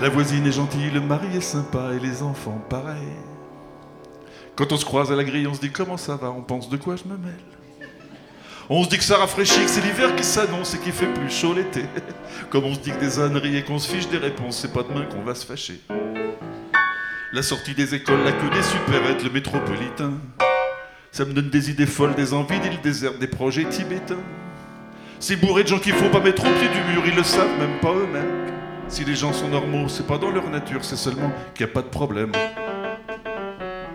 La voisine est gentille, le mari est sympa et les enfants pareil. Quand on se croise à la grille, on se dit comment ça va, on pense de quoi je me mêle? On se dit que ça rafraîchit, que c'est l'hiver qui s'annonce et qu'il fait plus chaud l'été. Comme on se dit que des âneries et qu'on se fiche des réponses, c'est pas demain qu'on va se fâcher. La sortie des écoles, la queue des supérettes, le métropolitain. Ça me donne des idées folles, des envies d'île déserte, des projets tibétains. C'est bourré de gens qu'il faut pas mettre au pied du mur, ils le savent même pas eux-mêmes. Si les gens sont normaux, c'est pas dans leur nature, c'est seulement qu'il n'y a pas de problème.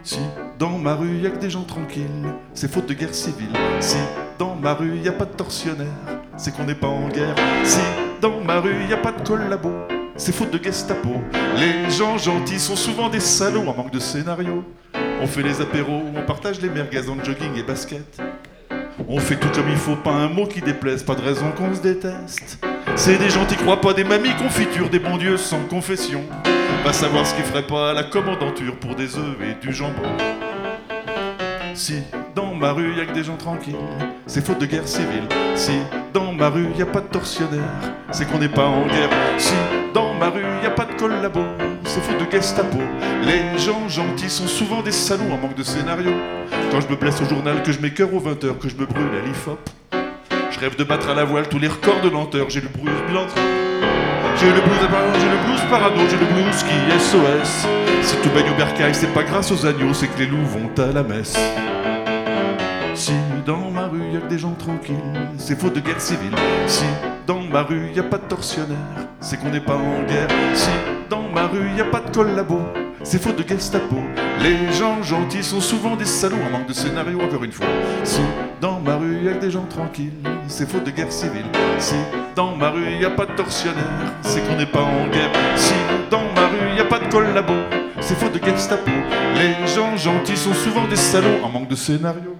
Si dans ma rue y a que des gens tranquilles, c'est faute de guerre civile. Si dans ma rue y a pas de tortionnaires, c'est qu'on n'est pas en guerre. Si dans ma rue y a pas de collabo, c'est faute de Gestapo. Les gens gentils sont souvent des salauds en manque de scénario. On fait les apéros, on partage les merguez en jogging et basket. On fait tout comme il faut, pas un mot qui déplaise, pas de raison qu'on se déteste. C'est des gens qui croient pas, des mamies confitures, des bons dieux sans confession. Va savoir ce qu'ils ferait pas à la commandanture pour des œufs et du jambon. Si dans ma rue y a que des gens tranquilles, c'est faute de guerre civile. Si dans ma rue y a pas de tortionnaires, c'est qu'on n'est pas en guerre. Si dans ma rue y a pas de collabo, c'est faute de Gestapo. Les gens gentils sont souvent des salauds en manque de scénario. Quand je me blesse au journal, que je m'écœure aux 20h, que je me brûle à l'IFOP. Je rêve de battre à la voile tous les records de lenteur, j'ai le bruit bilantre. J'ai le blues, j'ai le blues parano, j'ai le blues qui SOS. Si tout baigne au bercail, c'est pas grâce aux agneaux, c'est que les loups vont à la messe. Si dans ma rue y a que des gens tranquilles, c'est faute de guerre civile. Si dans ma rue y a pas de tortionnaires, c'est qu'on n'est pas en guerre. Si dans ma rue y a pas de collabo, c'est faute de Gestapo. Les gens gentils sont souvent des salauds en manque de scénario, encore une fois. Si dans ma rue y a des gens tranquilles, c'est faute de guerre civile. Si dans ma rue y a pas de tortionnaires, c'est qu'on n'est pas en guerre. Si dans ma rue y a pas de collabo, c'est faute de Gestapo. Les gens gentils sont souvent des salauds en manque de scénario.